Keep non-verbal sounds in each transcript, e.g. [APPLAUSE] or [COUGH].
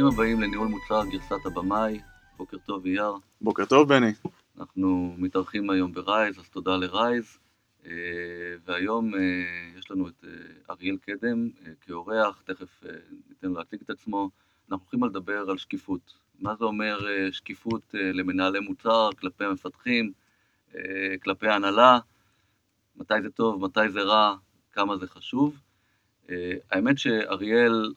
ברוכים הבאים לניהול מוצר גרסת הבמאי. בוקר טוב אייר. בוקר טוב בני. אנחנו מתארחים היום ב Rise, אז תודה ל Rise. אה, והיום אה, יש לנו את אה, אריאל קדם כאורח, תכף ניתן לו להציג את עצמו. אנחנו הולכים לדבר על שקיפות. מה זה אומר שקיפות למנהלי מוצר, כלפי המפתחים, כלפי ההנהלה, מתי זה טוב, מתי זה רע, כמה זה חשוב. האמת שאריאל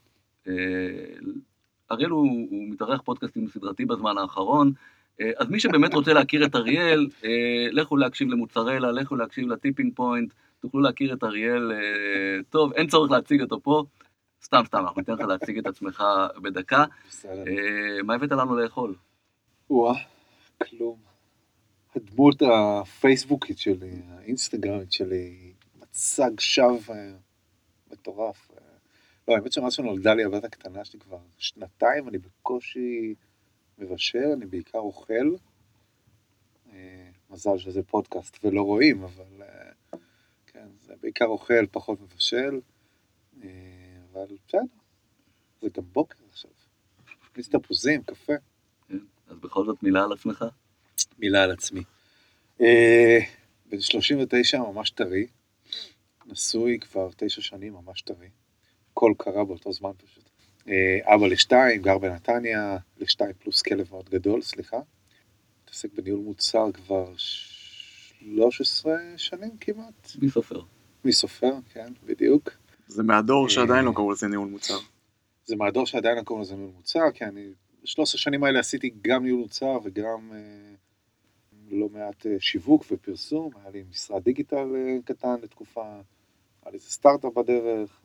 אריאל הוא, הוא מתארח פודקאסטים סדרתי בזמן האחרון, אה, אז מי שבאמת רוצה להכיר את אריאל, אה, לכו להקשיב למוצרלה, לכו להקשיב לטיפינג פוינט, תוכלו להכיר את אריאל אה, טוב, אין צורך להציג אותו פה, סתם סתם, אנחנו ניתן לך להציג את עצמך בדקה. בסדר. מה הבאת לנו לאכול? וואה, כלום. הדמות הפייסבוקית שלי, האינסטגרמית שלי, מצג שווא מטורף. לא, האמת שמאז שנולדה לי הבת הקטנה שלי כבר שנתיים, אני בקושי מבשל, אני בעיקר אוכל. אה, מזל שזה פודקאסט ולא רואים, אבל אה, כן, זה בעיקר אוכל, פחות מבשל. אה, אבל בסדר, זה גם בוקר עכשיו. מכניס תפוזים, קפה. כן, אז בכל זאת מילה על עצמך? מילה על עצמי. בן 39 ממש טרי, נשוי כבר תשע שנים ממש טרי. הכל קרה באותו זמן פשוט. אה, אבא לשתיים, גר בנתניה, לשתיים פלוס כלב מאוד גדול, סליחה. מתעסק בניהול מוצר כבר 13 שנים כמעט. מי סופר? מי סופר, כן, בדיוק. זה מהדור שעדיין לא קראו לזה ניהול מוצר. זה מהדור שעדיין לא קראו לזה ניהול מוצר, כי אני, ב-13 שנים האלה עשיתי גם ניהול מוצר וגם אה, לא מעט אה, שיווק ופרסום, היה לי משרד דיגיטל אה, קטן לתקופה, היה לי איזה סטארט-אפ בדרך.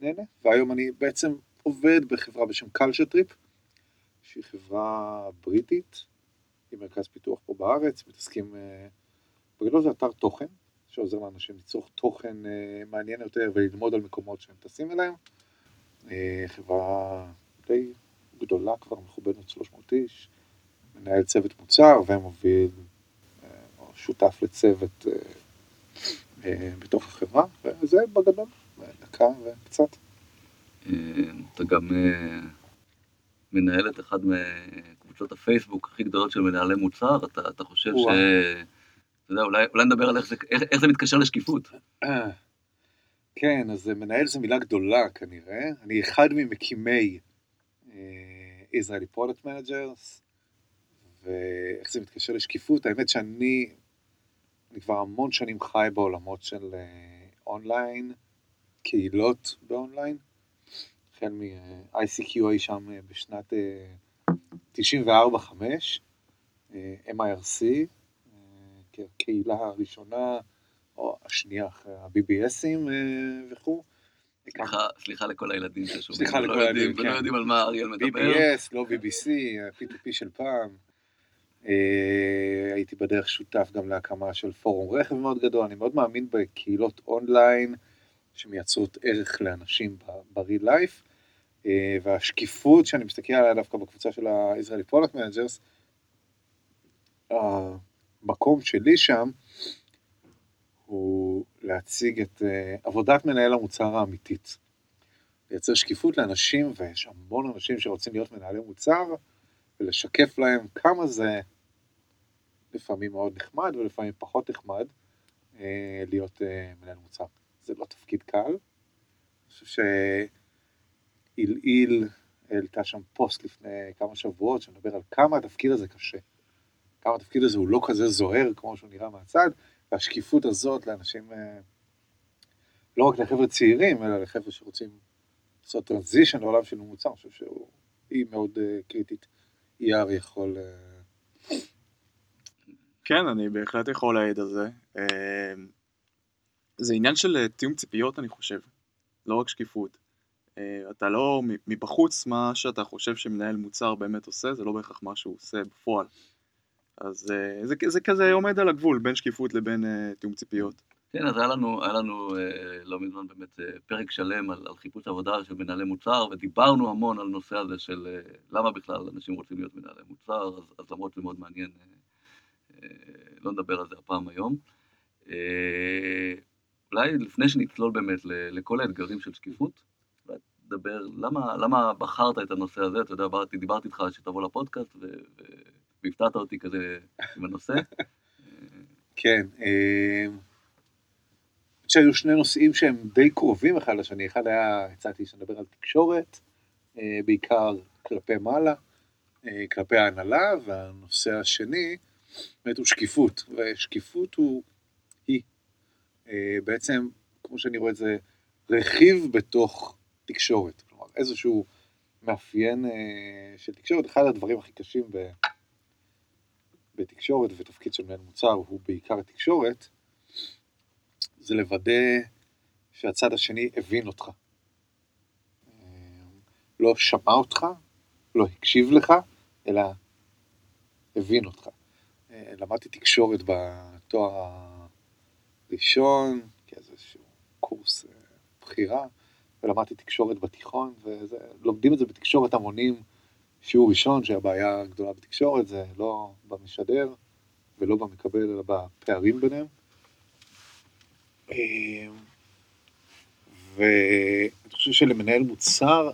נהנה, והיום אני בעצם עובד בחברה בשם Culture Trip, שהיא חברה בריטית, עם מרכז פיתוח פה בארץ, מתעסקים, אה, בגדול זה אתר תוכן, שעוזר לאנשים לצרוך תוכן אה, מעניין יותר וללמוד על מקומות שהם טסים אליהם. אה, חברה די גדולה כבר, מכובדת 300 איש, מנהל צוות מוצר ומוביל, או שותף לצוות בתוך החברה, וזה בגדול. דקה וקצת. אה, אתה גם אה, מנהל את אחד מקבוצות הפייסבוק הכי גדולות של מנהלי מוצר, אתה, אתה חושב ש... אתה יודע, אולי, אולי נדבר על איך זה, איך, איך זה מתקשר לשקיפות. כן, אז מנהל זו מילה גדולה כנראה. אני אחד ממקימי Israeli Product Managers, ואיך זה מתקשר לשקיפות. האמת שאני, אני כבר המון שנים חי בעולמות של online. אה, קהילות באונליין, החל מ-ICQ אי שם אה, בשנת 94-5, אה, mIRC, אה, כקהילה הראשונה, או השנייה אחרי ה-BBSים וכו'. סליחה, סליחה לכל הילדים ששומעים, סליחה לכל הילדים, כן. ולא יודעים על מה אריאל מדבר. BBS, לא BBC, P2P של פעם. הייתי בדרך שותף גם להקמה של פורום רכב מאוד גדול, אני מאוד מאמין בקהילות אונליין. שמייצרות ערך לאנשים ב-real life, אה, והשקיפות שאני מסתכל עליה דווקא בקבוצה של ה-Israeli Product Managers, המקום שלי שם הוא להציג את אה, עבודת מנהל המוצר האמיתית. לייצר שקיפות לאנשים, ויש המון אנשים שרוצים להיות מנהלי מוצר, ולשקף להם כמה זה לפעמים מאוד נחמד ולפעמים פחות נחמד אה, להיות מנהל מוצר. זה לא תפקיד קל. אני חושב שעילעיל העלתה שם פוסט לפני כמה שבועות שמדבר על כמה התפקיד הזה קשה. כמה התפקיד הזה הוא לא כזה זוהר כמו שהוא נראה מהצד, והשקיפות הזאת לאנשים, אה, לא רק לחבר'ה צעירים, אלא לחבר'ה שרוצים לעשות טרנזישן לעולם של ממוצע, אני חושב שהיא מאוד אה, קריטית. ER יכול... אה, כן, אני בהחלט יכול להעיד על זה. זה עניין של אה, תיאום ציפיות אני חושב, לא רק שקיפות. אה, אתה לא, מבחוץ מה שאתה חושב שמנהל מוצר באמת עושה, זה לא בהכרח מה שהוא עושה בפועל. אז אה, זה, זה כזה עומד על הגבול בין שקיפות לבין תיאום ציפיות. כן, אז היה לנו, היה לנו לא מזמן באמת פרק שלם על, על חיפוש עבודה של מנהלי מוצר, ודיברנו המון על נושא הזה של למה בכלל אנשים רוצים להיות מנהלי מוצר, אז, אז למרות שזה מאוד מעניין, לא נדבר על זה הפעם היום. אולי לפני שנצלול באמת לכל האתגרים של שקיפות, תדבר, למה, למה בחרת את הנושא הזה? אתה יודע, דיברתי, דיברתי איתך שתבוא לפודקאסט, ו- והפתעת אותי כזה עם הנושא. [LAUGHS] כן, אה, שהיו שני נושאים שהם די קרובים אחד לשני, אחד היה, הצעתי שנדבר על תקשורת, אה, בעיקר כלפי מעלה, אה, כלפי ההנהלה, והנושא השני באמת הוא שקיפות, ושקיפות הוא, בעצם, כמו שאני רואה את זה, רכיב בתוך תקשורת, כלומר איזשהו מאפיין של תקשורת, אחד הדברים הכי קשים ב... בתקשורת ותפקיד של מנהל מוצר הוא בעיקר תקשורת, זה לוודא שהצד השני הבין אותך. לא שמע אותך, לא הקשיב לך, אלא הבין אותך. למדתי תקשורת בתואר הראשון, כאיזשהו קורס אה, בחירה, ולמדתי תקשורת בתיכון, ולומדים את זה בתקשורת המונים, שיעור ראשון, שהבעיה הגדולה בתקשורת זה לא במשדר ולא במקבל, אלא בפערים ביניהם. אמ, ואני חושב שלמנהל מוצר,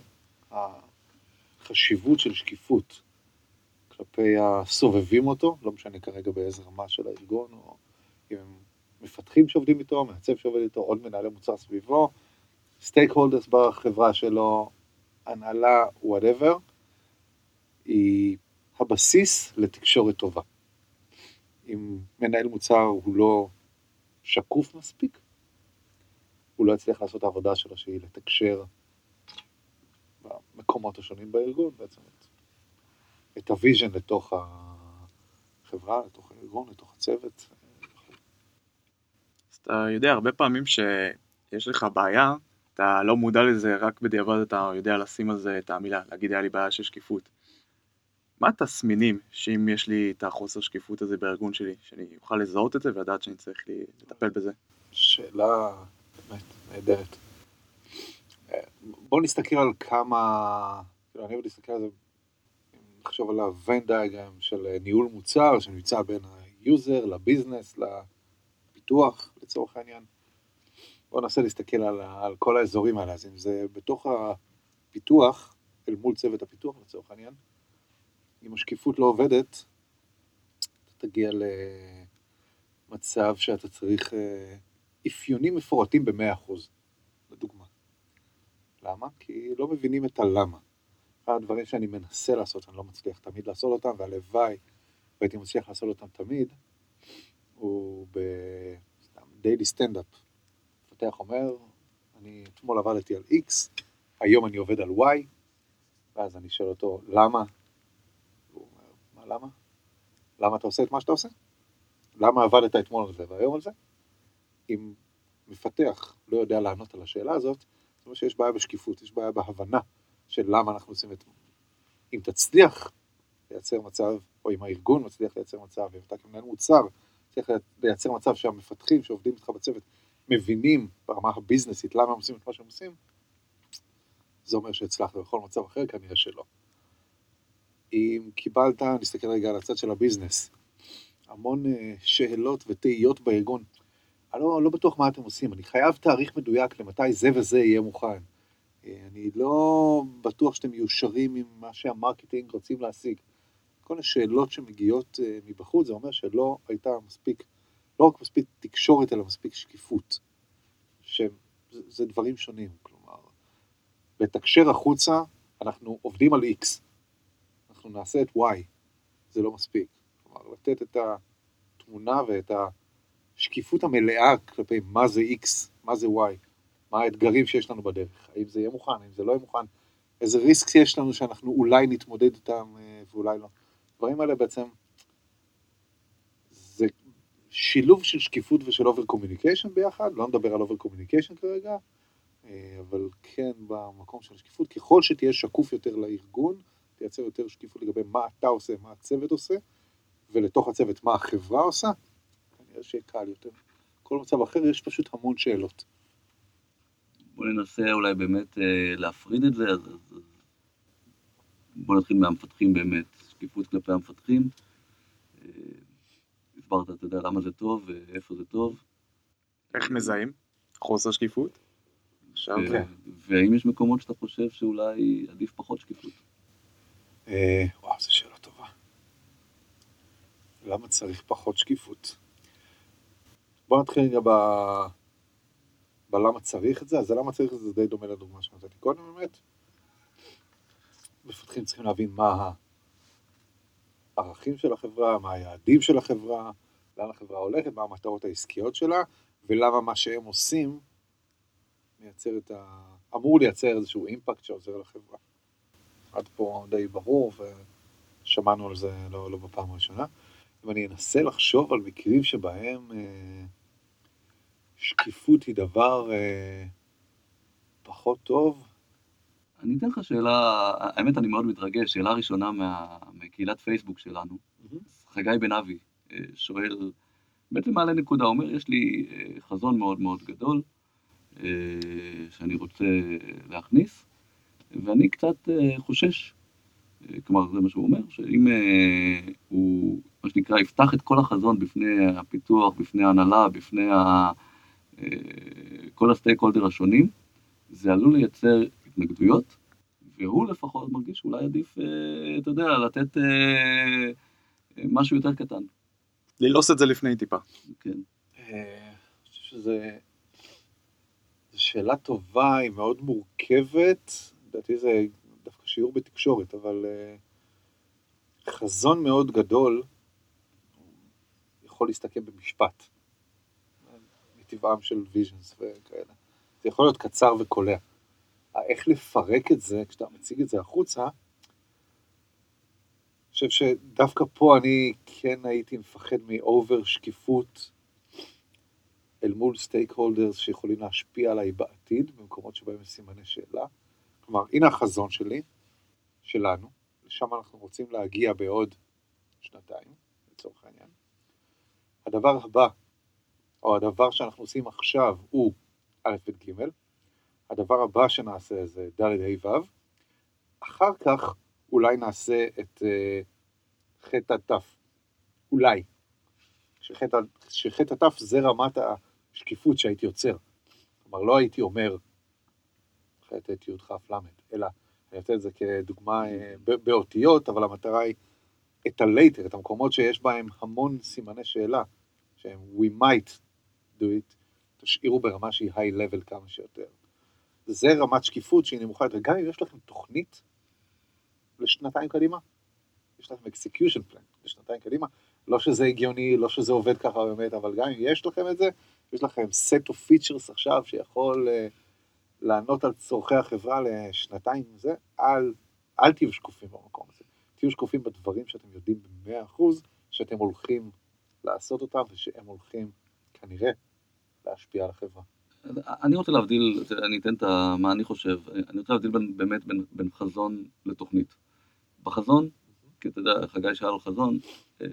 החשיבות של שקיפות כלפי הסובבים אותו, לא משנה כרגע באיזה רמה של הארגון, או אם הם מפתחים שעובדים איתו, מעצב שעובד איתו, עוד מנהלי מוצר סביבו, stakeholders בחברה שלו, הנהלה, whatever, היא הבסיס לתקשורת טובה. אם מנהל מוצר הוא לא שקוף מספיק, הוא לא יצליח לעשות את העבודה שלו שהיא לתקשר במקומות השונים בארגון בעצם את, את ה vision לתוך החברה, לתוך הארגון, לתוך הצוות. אתה יודע, הרבה פעמים שיש לך בעיה, אתה לא מודע לזה, רק בדיעבד אתה יודע לשים על זה את המילה, להגיד היה לי בעיה של שקיפות. מה התסמינים שאם יש לי את החוסר שקיפות הזה בארגון שלי, שאני אוכל לזהות את זה ולדעת שאני צריך לטפל בזה? שאלה באמת נהדרת. בואו נסתכל על כמה, כאילו אני אוהב להסתכל על זה, נחשוב על diagram של ניהול מוצר שנמצא בין ה user ל business, לפיתוח לצורך העניין. בואו ננסה להסתכל על, על כל האזורים האלה, אז אם זה בתוך הפיתוח, אל מול צוות הפיתוח לצורך העניין, אם השקיפות לא עובדת, אתה תגיע למצב שאתה צריך אה, אפיונים מפורטים ב-100%, לדוגמה. למה? כי לא מבינים את הלמה. אחד הדברים שאני מנסה לעשות, אני לא מצליח תמיד לעשות אותם, והלוואי והייתי מצליח לעשות אותם תמיד, הוא ב-daily stand-up. מפתח אומר, אני אתמול עבדתי על X, היום אני עובד על Y, ואז אני שואל אותו, למה? למה? למה אתה עושה את מה שאתה עושה? למה עבדת אתמול על זה והיום על זה? אם מפתח לא יודע לענות על השאלה הזאת, זאת אומרת שיש בעיה בשקיפות, יש בעיה בהבנה של למה אנחנו עושים את... אם תצליח לייצר מצב, או אם הארגון מצליח לייצר מצב, אם אתה כמנהל מוצר צריך לייצר מצב שהמפתחים שעובדים איתך בצוות מבינים ברמה הביזנסית למה הם עושים את מה שהם עושים, זה אומר שהצלחת בכל מצב אחר, כנראה שלא. אם קיבלת, נסתכל רגע על הצד של ה business, המון אה, שאלות ותהיות בארגון. אני לא, לא בטוח מה אתם עושים, אני חייב תאריך מדויק למתי זה וזה יהיה מוכן. אה, אני לא בטוח שאתם מיושרים עם מה שה marketing רוצים להשיג. כל השאלות שמגיעות אה, מבחוץ, זה אומר שלא הייתה מספיק, לא רק מספיק תקשורת, אלא מספיק שקיפות. שזה דברים שונים, כלומר, לתקשר החוצה, אנחנו עובדים על X. אנחנו נעשה את Y, זה לא מספיק. כלומר, לתת את התמונה ואת השקיפות המלאה כלפי מה זה X, מה זה Y, מה האתגרים שיש לנו בדרך, האם זה יהיה מוכן, האם זה לא יהיה מוכן, איזה ריסק יש לנו שאנחנו אולי נתמודד איתם אה, ואולי לא. הדברים האלה בעצם, זה שילוב של שקיפות ושל over communication ביחד, לא נדבר על over communication כרגע, אה, אבל כן במקום של שקיפות, ככל שתהיה שקוף יותר לארגון, תייצר יותר שקיפות לגבי מה אתה עושה, מה הצוות עושה, ולתוך הצוות מה החברה עושה, כנראה שיהיה קל יותר. כל מצב אחר יש פשוט המון שאלות. בוא ננסה אולי באמת אה, להפריד את זה, אז, אז בוא נתחיל מהמפתחים באמת, שקיפות כלפי המפתחים. אה, הסברת, אתה יודע, למה זה טוב ואיפה זה טוב. איך מזהים? חוסר שקיפות? עכשיו, כן. והאם יש מקומות שאתה חושב שאולי עדיף פחות שקיפות? אה, וואו, זו שאלה טובה. למה צריך פחות שקיפות? בוא נתחיל רגע ב... בלמה צריך את זה, אז למה צריך את זה די דומה לדוגמה שנתתי קודם באמת. מפתחים צריכים להבין מה הערכים של החברה, מה היעדים של החברה, לאן החברה הולכת, מה המטרות העסקיות שלה, ולמה מה שהם עושים מייצר את ה... אמור לייצר איזשהו אימפקט שעוזר לחברה. עד פה די ברור, ושמענו על זה לא, לא בפעם הראשונה. אם אני אנסה לחשוב על מקרים שבהם אה, שקיפות היא דבר אה, פחות טוב, אני אתן לך שאלה, האמת אני מאוד מתרגש, שאלה ראשונה מה, מקהילת פייסבוק שלנו. חגי בן אבי אה, שואל, בעצם מעלה נקודה, אומר, יש לי אה, חזון מאוד מאוד גדול אה, שאני רוצה להכניס, ואני קצת חושש, כלומר זה מה שהוא אומר, שאם הוא, מה שנקרא, יפתח את כל החזון בפני הפיתוח, בפני ההנהלה, בפני ה, כל הסטייק הולדר השונים, זה עלול לייצר התנגדויות, והוא לפחות מרגיש שאולי עדיף, אה, אתה יודע, לתת אה, משהו יותר קטן. ללעוס את זה לפני טיפה. כן. אה, אני חושב שזו שאלה טובה, היא מאוד מורכבת, לדעתי זה דווקא שיעור בתקשורת, אבל חזון מאוד גדול יכול להסתכם במשפט, מטבעם של visions וכאלה. זה יכול להיות קצר וקולע. איך לפרק את זה, כשאתה מציג את זה החוצה, אני חושב שדווקא פה אני כן הייתי מפחד מ over שקיפות אל מול stakeholders שיכולים להשפיע עליי בעתיד, במקומות שבהם יש סימני שאלה. כלומר, הנה החזון שלי, שלנו, לשם אנחנו רוצים להגיע בעוד שנתיים, לצורך העניין. הדבר הבא, או הדבר שאנחנו עושים עכשיו, הוא א' ב' ג', הדבר הבא שנעשה זה ד' ה' ו', אחר כך אולי נעשה את ח' עד ת', אולי. שח' עד- ת' זה רמת השקיפות שהייתי יוצר. כלומר, לא הייתי אומר ח' ט' י' כ' ל', אלא אני נותן את זה כדוגמה אה, באותיות, אבל המטרה היא את ה-later, את המקומות שיש בהם המון סימני שאלה, שהם we might do it, תשאירו ברמה שהיא high level כמה שיותר. זה רמת שקיפות שהיא נמוכה יותר, גם אם יש לכם תוכנית לשנתיים קדימה, יש לכם execution plan לשנתיים קדימה, לא שזה הגיוני, לא שזה עובד ככה באמת, אבל גם אם יש לכם את זה, יש לכם set of features עכשיו שיכול uh, לענות על צורכי החברה לשנתיים זה, אל, אל תהיו שקופים במקום הזה. תהיו שקופים בדברים שאתם יודעים ב-100% שאתם הולכים לעשות אותם ושהם הולכים כנראה להשפיע על החברה. אני רוצה להבדיל, אני אתן את מה אני חושב, אני רוצה להבדיל בין, באמת בין, בין חזון לתוכנית. בחזון, כי אתה יודע, חגי שאל על חזון, אה,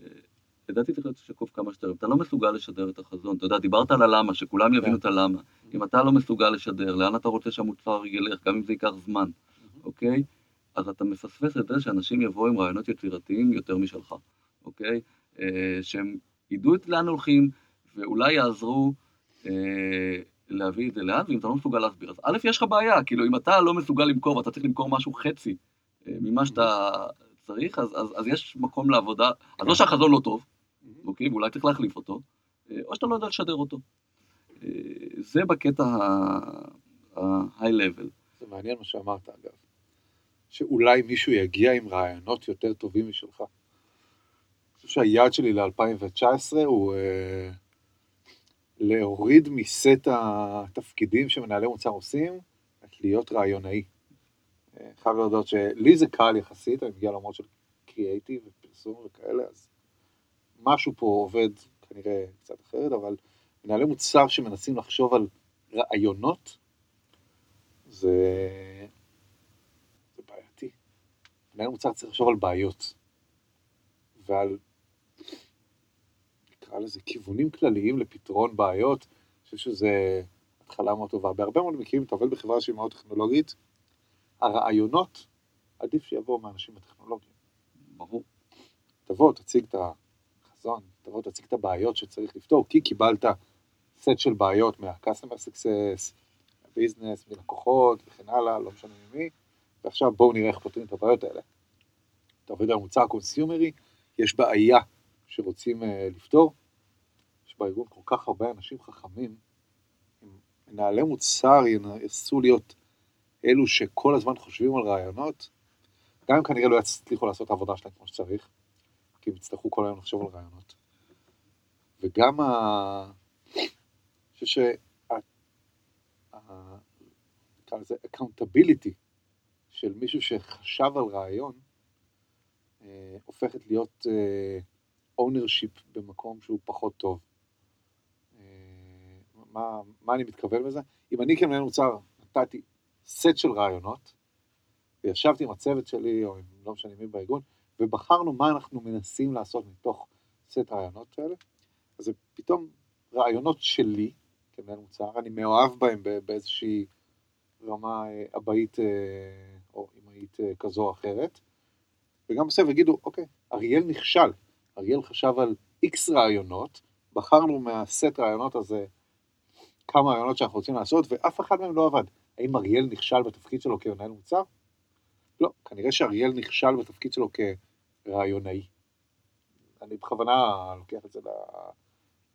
לדעתי צריך להיות שקוף כמה שיותר. אתה לא מסוגל לשדר את החזון, אתה יודע, דיברת על הלמה, שכולם יבינו את הלמה. אם אתה לא מסוגל לשדר, לאן אתה רוצה שהמוצר ילך, גם אם זה ייקח זמן, אוקיי? אז אתה מפספס את זה שאנשים יבואו עם רעיונות יצירתיים יותר משלך, אוקיי? אה, שהם ידעו את לאן הולכים, ואולי יעזרו אה, להביא את זה לאן, ואם אתה לא מסוגל להסביר, אז א', יש לך בעיה, כאילו, אם אתה לא מסוגל למכור ואתה צריך למכור משהו חצי אה, ממה שאתה צריך, אז, אז, אז יש מקום לעבודה, אז לא שהחזון לא טוב, אוקיי, ואולי צריך להחליף אותו, אה, או שאתה לא יודע לשדר אותו. אה, זה בקטע ה-high level. זה מעניין מה שאמרת אגב, שאולי מישהו יגיע עם רעיונות יותר טובים משלך. אני חושב שהיעד שלי ל-2019 הוא להוריד מסט התפקידים שמנהלי מוצר עושים, את להיות רעיונאי. אה, חייב להודות שלי זה קל יחסית, אני מגיע לעולמות של קריאייטיב ופרסום וכאלה, אז משהו פה עובד כנראה קצת אחרת, אבל מנהלי מוצר שמנסים לחשוב על רעיונות, זה, זה בעייתי. מנהל מוצר צריך לחשוב על בעיות ועל, נקרא לזה, כיוונים כלליים לפתרון בעיות. אני חושב שזה התחלה מאוד טובה. בהרבה מאוד מקרים, אתה עובד בחברה שהיא מאוד טכנולוגית, הרעיונות, עדיף שיבואו מאנשים בטכנולוגיה. ברור. תבוא, תציג את החזון, תבוא, תציג את הבעיות שצריך לפתור, כי קיבלת סט של בעיות מה-customer success, מהביזנס, מלקוחות וכן הלאה, לא משנה ממי, ועכשיו בואו נראה איך פותרים את הבעיות האלה. אתה עובד על מוצר קונסיומרי, יש בעיה שרוצים uh, לפתור, בארגון כל כך הרבה אנשים חכמים, מנהלי מוצר ינסו להיות אלו שכל הזמן חושבים על רעיונות, גם אם כנראה לא יצליחו לעשות את העבודה שלהם כמו שצריך, כי הם יצטרכו כל היום לחשוב על רעיונות. וגם ה... אני חושב ש... נקרא לזה accountability של מישהו שחשב על רעיון, אה, הופכת להיות אה, ownership במקום שהוא פחות טוב. מה, מה אני מתכוון בזה? אם אני כמנהל מוצר נתתי סט של רעיונות, וישבתי עם הצוות שלי, או עם לא משנה מי בארגון, ובחרנו מה אנחנו מנסים לעשות מתוך סט הרעיונות האלה, אז זה פתאום רעיונות שלי כמנהל מוצר, אני מאוהב בהם באיזושהי רמה אה, אבאית אה, או אמהית אה, כזו או אחרת, וגם בסוף יגידו, אוקיי, אריאל נכשל, אריאל חשב על איקס רעיונות, בחרנו מהסט רעיונות הזה כמה רעיונות שאנחנו רוצים לעשות, ואף אחד מהם לא עבד. האם אריאל נכשל בתפקיד שלו כמנהל מוצר? לא, כנראה שאריאל נכשל בתפקיד שלו כרעיונאי. אני בכוונה לוקח את זה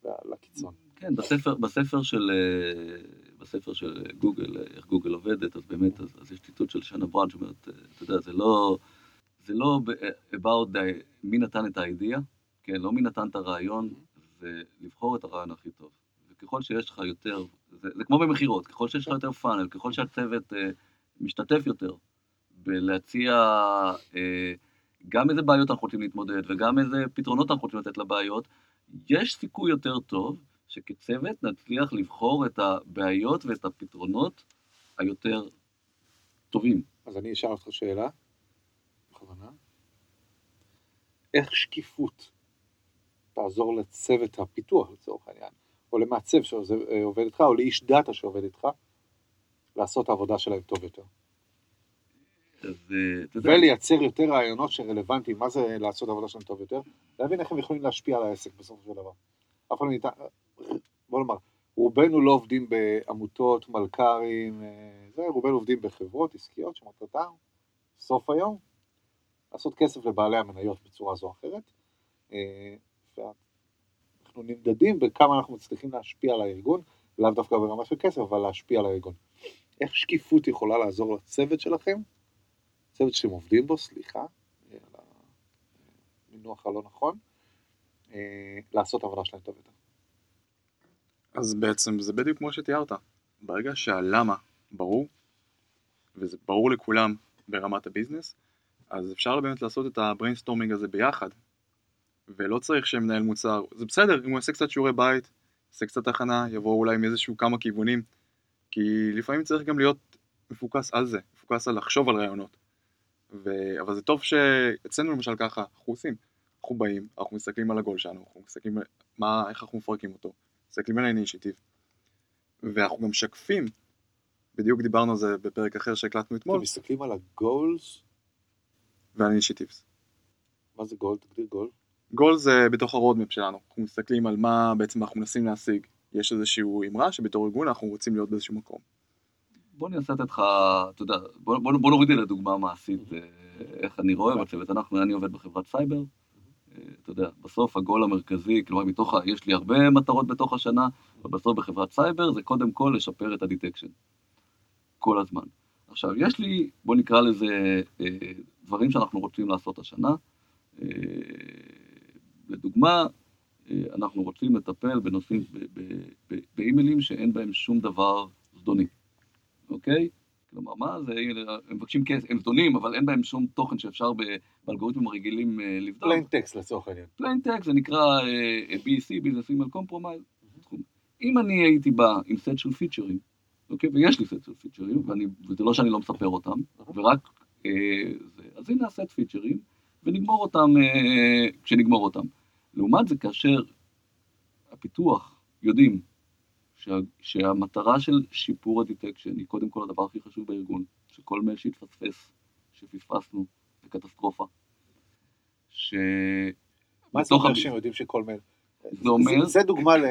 לקיצון. כן, בספר, בספר של, בספר של גוגל, איך גוגל עובדת, אז באמת, אז, אז יש ציטוט של שנה בראון שאומרת, אתה יודע, זה לא, זה לא about the, מי נתן את האידאה, כן, לא מי נתן את הרעיון, זה לבחור את הרעיון הכי טוב. וככל שיש לך יותר, זה, זה כמו במכירות, ככל שיש לך יותר פאנל, ככל שהצוות אה, משתתף יותר בלהציע אה, גם איזה בעיות אנחנו רוצים להתמודד וגם איזה פתרונות אנחנו רוצים לתת לבעיות, יש סיכוי יותר טוב שכצוות נצליח לבחור את הבעיות ואת הפתרונות היותר טובים. אז אני אשאל אותך שאלה, בכוונה. איך שקיפות תעזור לצוות הפיתוח לצורך העניין, או למעצב שעובד איתך, או לאיש דאטה שעובד איתך, לעשות את העבודה שלהם טוב יותר? אז יודע... ולייצר יותר רעיונות שרלוונטיים, מה זה לעשות עבודה שלהם טוב יותר? להבין איך הם יכולים להשפיע על העסק בסופו של דבר. אף אחד מאיתנו, בוא נאמר, רובנו לא עובדים בעמותות, מלכ"רים, אה, זה, רובנו עובדים בחברות עסקיות שמטרתן, סוף היום, לעשות כסף לבעלי המניות בצורה זו או אחרת. ואנחנו נמדדים בכמה אנחנו מצליחים להשפיע על הארגון, לאו דווקא ברמה של כסף, אבל להשפיע על הארגון. איך שקיפות יכולה לעזור לצוות שלכם צוות שאתם עובדים בו, סליחה, על המינוח הלא נכון, אה, לעשות עבודה שלהם טוב יותר. אז בעצם זה בדיוק כמו שתיארת. ברגע שהלמה ברור, וזה ברור לכולם ברמת ה business, אז אפשר באמת לעשות את ה brainstorming הזה ביחד. ולא צריך שמנהל מוצר, זה בסדר אם הוא יעשה קצת שיעורי בית, יעשה קצת הכנה, יבוא אולי עם איזשהו כמה כיוונים, כי לפעמים צריך גם להיות מפוקס על זה, מפוקס על לחשוב על רעיונות. ו... אבל זה טוב שאצלנו למשל ככה, אנחנו עושים. אנחנו באים, אנחנו מסתכלים על הגול שלנו, אנחנו מסתכלים מה, איך אנחנו מפרקים אותו, מסתכלים על ה initiative, ואנחנו גם משקפים, בדיוק דיברנו על זה בפרק אחר שהקלטנו אתמול. אתם מסתכלים על ה goals? ועל ה initiatives. מה זה גול? תגדיר goal. goal זה בתוך ה roadmap שלנו, אנחנו מסתכלים על מה בעצם אנחנו מנסים להשיג. יש איזשהו אמרה שבתור ארגון אנחנו רוצים להיות באיזשהו מקום. בוא ננסה לתת לך, אתה יודע, בוא, בוא, בוא נוריד לי לדוגמה מעשית אה, איך אני רואה בצוות. אנחנו, אני עובד בחברת סייבר, אה, אתה יודע, בסוף הגול המרכזי, כלומר מתוך, יש לי הרבה מטרות בתוך השנה, אבל בסוף בחברת סייבר זה קודם כל לשפר את ה detection, כל הזמן. עכשיו, יש לי, בוא נקרא לזה, אה, דברים שאנחנו רוצים לעשות השנה. לדוגמה, אנחנו רוצים לטפל בנושאים, באימיילים שאין בהם שום דבר זדוני. אוקיי? כלומר, מה זה, הם מבקשים כסף, הם זדונים, אבל אין בהם שום תוכן שאפשר באלגוריתמים הרגילים אה, לבדוק. plain text לצורך העניין. plain text, זה נקרא אה, BEC, Business Email Compromise. אם אני הייתי בא עם סט של פיצ'רים, אוקיי, ויש לי סט של פיצ'רים, וזה לא שאני לא מספר אותם, ורק אה, זה, אז הנה הסט פיצ'רים, ונגמור אותם כשנגמור אותם. לעומת זה, כאשר הפיתוח יודעים שה, שהמטרה של שיפור ה detection היא קודם כל הדבר הכי חשוב בארגון, שכל מייל שהתפספס, שפספסנו, זה קטסטרופה. ש... מה זה אומר שהם יודעים שכל מייל? זה אומר... זה, זה דוגמה ל,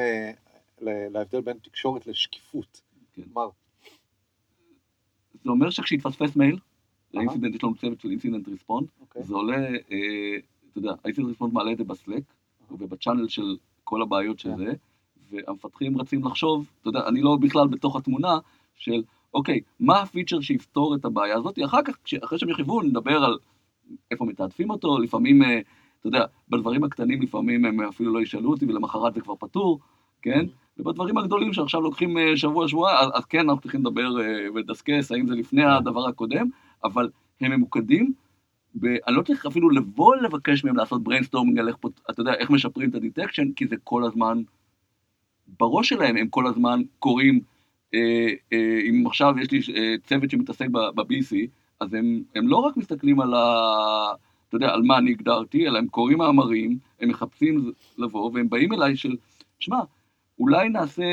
ל, להבדל בין תקשורת לשקיפות. כן. כלומר, זה אומר שכשיתפספס מייל. ל incident, יש לנו צוות של incident response. זה עולה, אה, אתה יודע, ה incident response מעלה את זה ב Slack, וב channel של כל הבעיות של כן. זה, והמפתחים רצים לחשוב, אתה יודע, אני לא בכלל בתוך התמונה של, אוקיי, מה הפיצ'ר שיפתור את הבעיה הזאת, אחר כך, אחרי שהם יחייבו, נדבר על איפה מתעדפים אותו, לפעמים, אה, אתה יודע, בדברים הקטנים לפעמים הם אפילו לא ישאלו אותי, ולמחרת זה כבר פתור, כן? ובדברים הגדולים שעכשיו לוקחים אה, שבוע, שבוע, אז, כן, אנחנו צריכים לדבר ולדסקס, האם זה לפני הדבר הקודם, אבל הם ממוקדים, ואני לא צריך אפילו לבוא לבקש מהם לעשות brainstorming על איך, פות- אתה יודע, איך משפרים את ה detection, כי זה כל הזמן בראש שלהם, הם כל הזמן קוראים, אה, אה, אם עכשיו יש לי אה, צוות שמתעסק ב-BEC, אז הם, הם לא רק מסתכלים על ה... אתה יודע, על מה אני הגדרתי, אלא הם קוראים מאמרים, הם מחפשים לבוא, והם באים אליי של, שמע, אולי נעשה,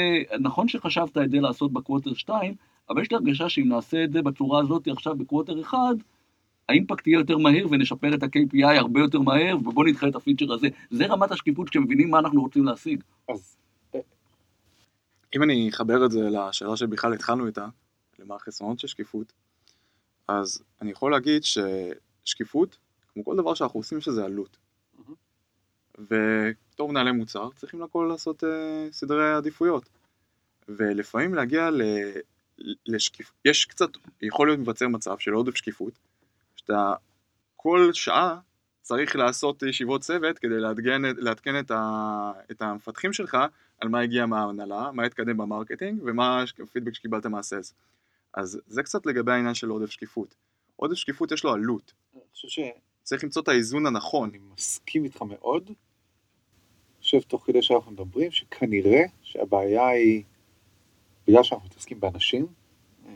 נכון שחשבת את זה לעשות בקווטר 2, אבל יש לי הרגשה שאם נעשה את זה בצורה הזאת עכשיו בקווטר 1, האימפקט יהיה יותר מהיר ונשפר את ה-KPI הרבה יותר מהר, ובוא נדחה את הפיצ'ר הזה. זה רמת השקיפות כשמבינים מה אנחנו רוצים להשיג. אז אם אני אחבר את זה לשאלה שבכלל התחלנו איתה, למה החסרונות של שקיפות, אז אני יכול להגיד ששקיפות, כמו כל דבר שאנחנו עושים, יש לזה עלות. מהמם. ובתור מנהלי מוצר צריכים לכל לעשות אה, סדרי עדיפויות. ולפעמים להגיע ל... לשקיפות, יש קצת, יכול להיות מבצר מצב של עודף שקיפות, שאתה כל שעה צריך לעשות ישיבות צוות כדי לעדכן, לעדכן את, ה, את המפתחים שלך על מה הגיע מההנהלה, מה התקדם ב marketing ומה הפידבק שקיבלת מה sales. אז זה קצת לגבי העניין של עודף שקיפות. עודף שקיפות יש לו עלות, אני חושב שאני צריך למצוא את האיזון הנכון. מסכים איתך מאוד. אני חושב תוך כדי שאנחנו מדברים, שכנראה שהבעיה היא, בגלל שאנחנו מתעסקים באנשים, אה,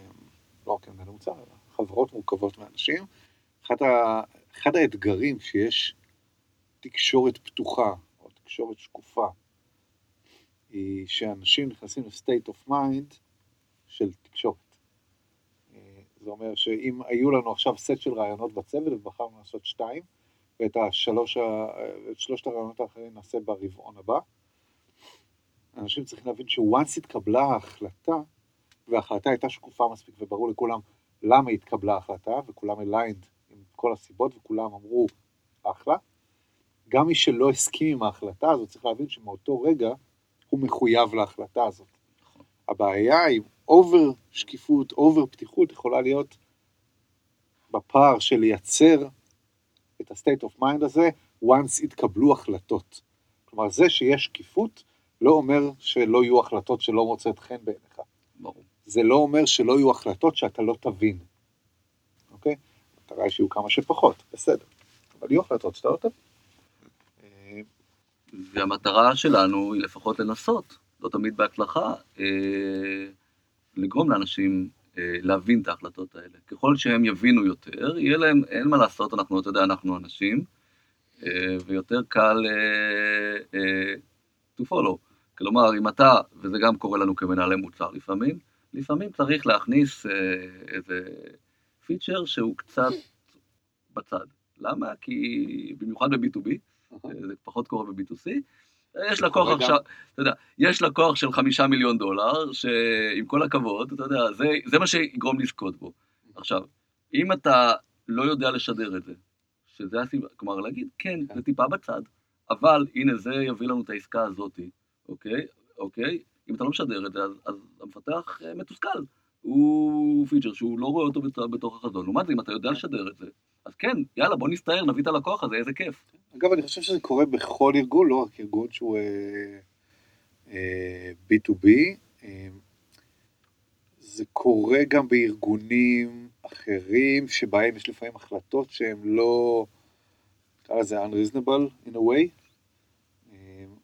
לא רק כמנהל מוצר, אלא חברות מורכבות מאנשים, אחד, ה, אחד האתגרים שיש תקשורת פתוחה, או תקשורת שקופה, היא שאנשים נכנסים ל-state of mind של תקשורת. אה, זה אומר שאם היו לנו עכשיו סט של רעיונות בצוות ובחרנו לעשות שתיים, ואת השלוש, שלושת הרעיונות האחרים נעשה ברבעון הבא, אנשים צריכים להבין ש-once התקבלה ההחלטה, וההחלטה הייתה שקופה מספיק וברור לכולם למה התקבלה ההחלטה, וכולם aligned עם כל הסיבות וכולם אמרו אחלה, גם מי שלא הסכים עם ההחלטה הזאת צריך להבין שמאותו רגע הוא מחויב להחלטה הזאת. הבעיה עם over שקיפות, over פתיחות, יכולה להיות בפער של לייצר את ה-state of mind הזה, once התקבלו החלטות. כלומר, זה שיש שקיפות, לא אומר שלא יהיו החלטות שלא מוצאת חן בעיניך. ברור. זה לא אומר שלא יהיו החלטות שאתה לא תבין, אוקיי? המטרה היא שיהיו כמה שפחות, בסדר. אבל יהיו החלטות שאתה לא תבין. והמטרה שלנו היא לפחות לנסות, לא תמיד בהצלחה, אה, לגרום לאנשים אה, להבין את ההחלטות האלה. ככל שהם יבינו יותר, יהיה להם, אין מה לעשות, אנחנו, אתה יודע, אנחנו אנשים, אה, ויותר קל to follow. כלומר, אם אתה, וזה גם קורה לנו כמנהלי מוצר לפעמים, לפעמים צריך להכניס אה, איזה פיצ'ר שהוא קצת בצד. למה? כי במיוחד ב-B2B, זה פחות קורה ב-B2C. יש לקוח עכשיו, אתה יודע, יש לקוח של חמישה מיליון דולר, שעם כל הכבוד, אתה יודע, זה, זה מה שיגרום לזכות בו. עכשיו, אם אתה לא יודע לשדר את זה, שזה הסיבה, כלומר להגיד, כן, זה טיפה בצד, אבל הנה זה יביא לנו את העסקה הזאתי, אוקיי? אוקיי? אם אתה לא משדר את זה, אז, אז המפתח אה, מתוסכל. הוא פיצ'ר שהוא לא רואה אותו בת- בתוך החזון. לעומת זה, אם אתה יודע לשדר את זה, אז כן, יאללה, בוא נסתער, נביא את הלקוח הזה, איזה כיף. אגב, אני חושב שזה קורה בכל ארגון, לא רק ארגון שהוא אה, אה, B2B. אה, זה קורה גם בארגונים אחרים, שבהם יש לפעמים החלטות שהן לא, נקרא לזה unreasonable in a way,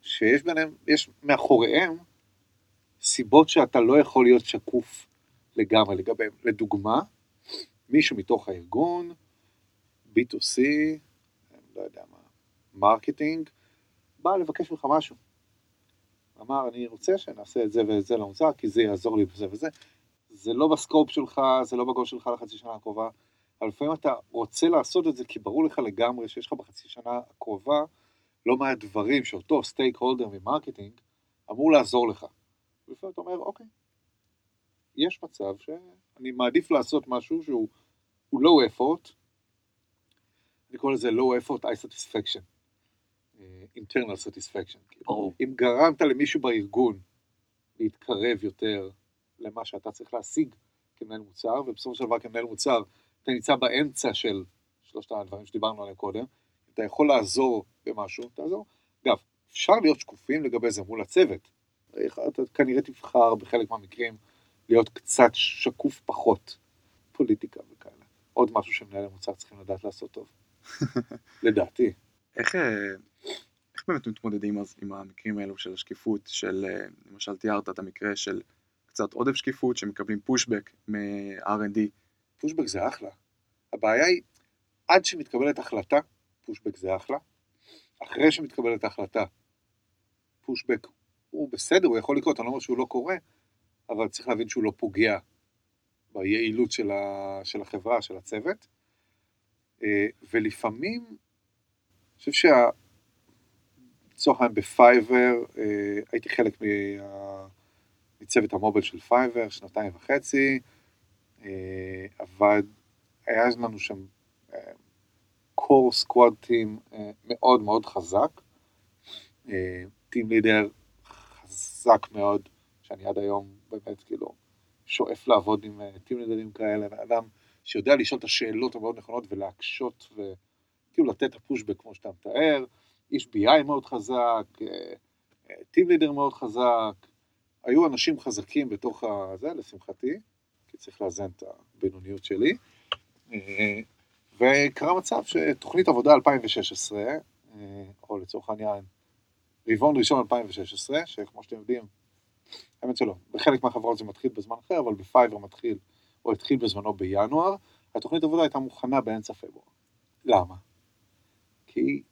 שיש ביניהם, יש מאחוריהם סיבות שאתה לא יכול להיות שקוף לגמרי לגביהם. לדוגמה, מישהו מתוך הארגון, B2C, לא יודע מה, marketing, בא לבקש ממך משהו. אמר, אני רוצה שנעשה את זה ואת זה למוצר, כי זה יעזור לי בזה וזה. זה לא ב scope שלך, זה לא בגול שלך לחצי שנה הקרובה, אבל לפעמים אתה רוצה לעשות את זה כי ברור לך לגמרי שיש לך בחצי שנה הקרובה לא מעט דברים שאותו stakeholder מ marketing אמור לעזור לך. ולפעמים אתה אומר, אוקיי, יש מצב שאני מעדיף לעשות משהו שהוא הוא low effort, אני קורא לזה low effort high satisfaction, אה, internal satisfaction. ברור. אם גרמת למישהו בארגון להתקרב יותר למה שאתה צריך להשיג כמנהל מוצר, ובסופו של דבר כמנהל מוצר אתה נמצא באמצע של שלושת הדברים שדיברנו עליהם קודם, אתה יכול לעזור במשהו, תעזור. אגב, אפשר להיות שקופים לגבי זה מול הצוות. אתה כנראה תבחר בחלק מהמקרים להיות קצת שקוף פחות, פוליטיקה וכאלה. עוד משהו שמנהלי מוצר צריכים לדעת לעשות טוב. [LAUGHS] לדעתי. איך, אה, איך באמת מתמודדים אז עם המקרים האלו של השקיפות, של אה, למשל תיארת את המקרה של קצת עודף שקיפות, שמקבלים פושבק מ-R&D. פושבק זה אחלה. הבעיה היא, עד שמתקבלת החלטה, פושבק זה אחלה. אחרי שמתקבלת ההחלטה, פושבק הוא בסדר, הוא יכול לקרות, אני לא אומר שהוא לא קורה, אבל צריך להבין שהוא לא פוגע ביעילות של, ה, של החברה, של הצוות. אה, ולפעמים, אני חושב שה... לצורך העניין ב Fiverr, אה, הייתי חלק מה... מצוות המוביל של Fiverr, שנתיים וחצי, אה, עבד, היה לנו שם core squad team מאוד מאוד חזק, team leader חזק מאוד, שאני עד היום באמת כאילו שואף לעבוד עם team leader ים כאלה, אדם שיודע לשאול את השאלות המאוד נכונות ולהקשות וכאילו לתת את ה pushback כמו שאתה מתאר, איש BI מאוד חזק, טים לידר מאוד חזק, היו אנשים חזקים בתוך הזה, לשמחתי, כי צריך לאזן את הבינוניות שלי, וקרה מצב שתוכנית עבודה 2016, או לצורך העניין, רבעון ראשון 2016, שכמו שאתם יודעים, האמת שלא, בחלק מהחברות זה מתחיל בזמן אחר, אבל בפייבר מתחיל, או התחיל בזמנו בינואר, התוכנית עבודה הייתה מוכנה באמצע פברואר. למה? כי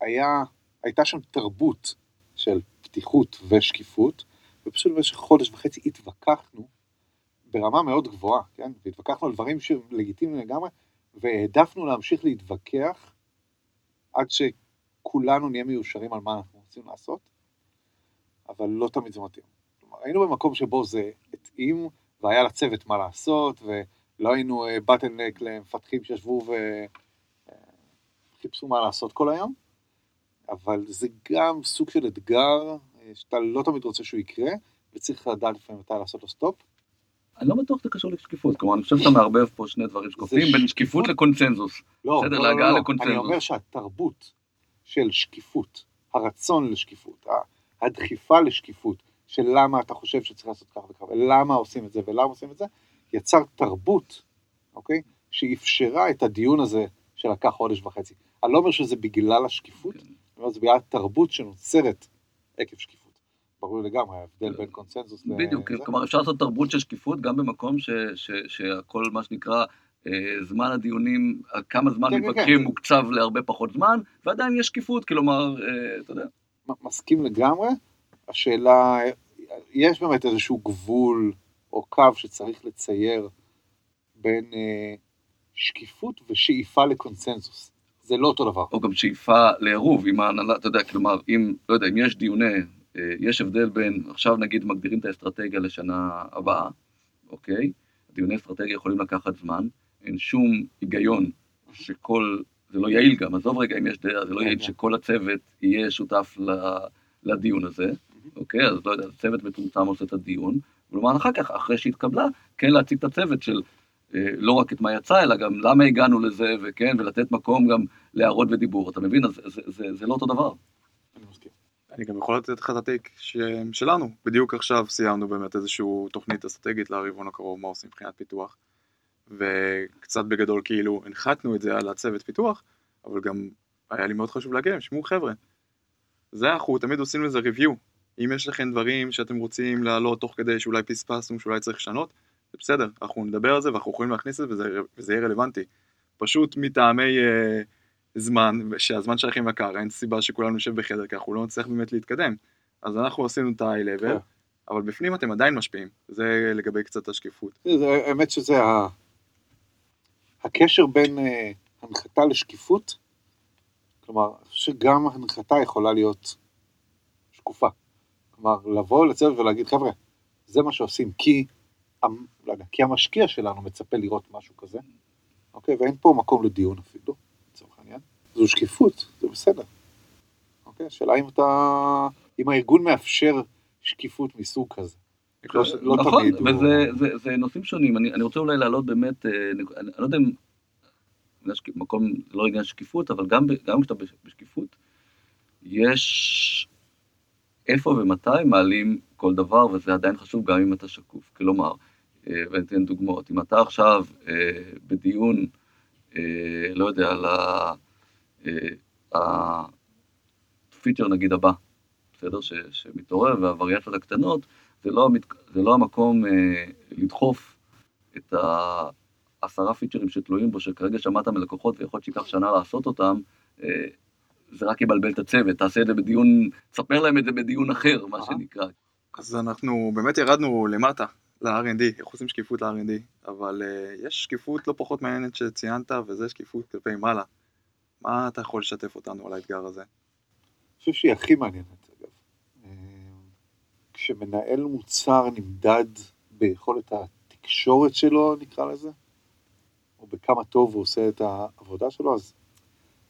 היה, הייתה שם תרבות של פתיחות ושקיפות, ופשוט במשך חודש וחצי התווכחנו ברמה מאוד גבוהה, כן? והתווכחנו על דברים שהם לגיטימיים לגמרי, והעדפנו להמשיך להתווכח עד שכולנו נהיה מיושרים על מה אנחנו רוצים לעשות, אבל לא תמיד זה מתאים. כלומר, היינו במקום שבו זה התאים, והיה לצוות מה לעשות, ולא היינו בטלנק אה, למפתחים שישבו וחיפשו מה לעשות כל היום, אבל זה גם סוג של אתגר אה, שאתה לא תמיד רוצה שהוא יקרה, וצריך לדעת לפעמים מתי לעשות לו סטופ. אני לא בטוח שזה קשור לשקיפות, כלומר אני חושב שאתה מערבב פה שני דברים שקופים בין שקיפות לקונצנזוס. לא, בסדר, לא, להגעה לא, לא. לקונצנזוס. אני אומר שהתרבות של שקיפות, הרצון לשקיפות, הדחיפה לשקיפות, של למה אתה חושב שצריך לעשות כך וכך, ולמה עושים את זה ולמה עושים את זה, יצר תרבות, אוקיי? שאפשרה את הדיון הזה שלקח חודש וחצי. אני לא אומר שזה בגלל השקיפות, אני אומר שזה בגלל התרבות שנוצרת עקב שקיפות. ברור לגמרי, ההבדל בין קונצנזוס בדיוק, לזה. כלומר אפשר לעשות תרבות של שקיפות גם במקום ש- ש- שהכל מה שנקרא אה, זמן הדיונים, כמה זמן כן, כן, מתווכחים כן. מוקצב להרבה פחות זמן, ועדיין יש שקיפות, כלומר, אה, אתה יודע. מסכים לגמרי, השאלה, יש באמת איזשהו גבול או קו שצריך לצייר בין אה, שקיפות ושאיפה לקונצנזוס. זה לא אותו דבר. או גם שאיפה לעירוב עם ההנהלה, אתה יודע, כלומר, אם, לא יודע, אם יש דיוני, אה, יש הבדל בין, עכשיו נגיד מגדירים את האסטרטגיה לשנה הבאה, אוקיי? דיוני אסטרטגיה יכולים לקחת זמן, אין שום היגיון שכל, זה לא יעיל גם, עזוב רגע אם יש דעה, זה לא כן, יעיל כן. שכל הצוות יהיה שותף לדיון הזה, אוקיי? אז לא יודע, צוות מצומצם עושה את הדיון, ולומר אחר כך, אחרי שהתקבלה, כן להציג את הצוות של אה, לא רק את מה יצא, אלא גם למה הגענו לזה, וכן, ולתת מקום גם להערות ודיבור, אתה מבין? אז זה, זה, זה לא אותו דבר. אני מסכים. אני גם יכול לתת לך את הטייק. שלנו. בדיוק עכשיו סיימנו באמת איזושהי תוכנית אסטרטגית לרבעון הקרוב, מה עושים מבחינת פיתוח. וקצת בגדול כאילו הנחתנו את זה על הצוות פיתוח, אבל גם היה לי מאוד חשוב להגיע שמעו חבר'ה. זה אנחנו תמיד עושים לזה ריוויו. אם יש לכם דברים שאתם רוצים להעלות תוך כדי שאולי פספסנו, שאולי צריך לשנות, זה בסדר, אנחנו נדבר על זה ואנחנו יכולים להכניס את זה וזה, וזה יהיה רלוונטי. פשוט מטעמי אה, זמן, שהזמן שלכם יקר, אין סיבה שכולנו נשב בחדר, כי אנחנו לא נצטרך באמת להתקדם. אז אנחנו עשינו את ה-high כן. אבל בפנים אתם עדיין משפיעים. זה לגבי קצת השקיפות. האמת שזה. הקשר בין אה, הנחתה לשקיפות, כלומר, שגם הנחתה יכולה להיות שקופה. כלומר, לבוא לצוות ולהגיד, חבר'ה, זה מה שעושים, כי, לא יודע, כי המשקיע שלנו מצפה לראות משהו כזה, אוקיי? ואין פה מקום לדיון אפילו. זו שקיפות, זה בסדר. אוקיי? השאלה אם אתה, אם הארגון מאפשר שקיפות מסוג כזה. לא, לא נכון, תמיד. הוא- וזה זה, זה נושאים שונים. אני, אני רוצה אולי להעלות באמת, אה, נק- אני, אני לא יודע אם מקום, זה לא עניין שקיפות, אבל גם, גם כשאתה בש- בשקיפות, יש איפה ומתי מעלים כל דבר, וזה עדיין חשוב גם אם אתה שקוף. כלומר, אה, ואני אתן דוגמאות, אם אתה עכשיו אה, בדיון, אה, לא יודע, על ה... אה, הפיצ'ר נגיד הבא, בסדר? ש, שמתעורר, והווריאציות הקטנות, זה לא, המת... זה לא המקום אה, לדחוף את העשרה פיצ'רים שתלויים בו, שכרגע שמעת מלקוחות ויכול להיות שייקח שנה לעשות אותם, אה, זה רק יבלבל את הצוות, תעשה את זה בדיון, תספר להם את זה בדיון אחר, מה. שנקרא. אז אנחנו באמת ירדנו למטה, ל-R&D, איך עושים שקיפות ל-R&D, אבל uh, יש שקיפות לא פחות מעניינת שציינת, וזה שקיפות כלפי מעלה. מה אתה יכול לשתף אותנו על האתגר הזה? אני חושב שהיא הכי מעניינת, אגב. אה, כשמנהל מוצר נמדד ביכולת התקשורת שלו, נקרא לזה, או בכמה טוב הוא עושה את העבודה שלו, אז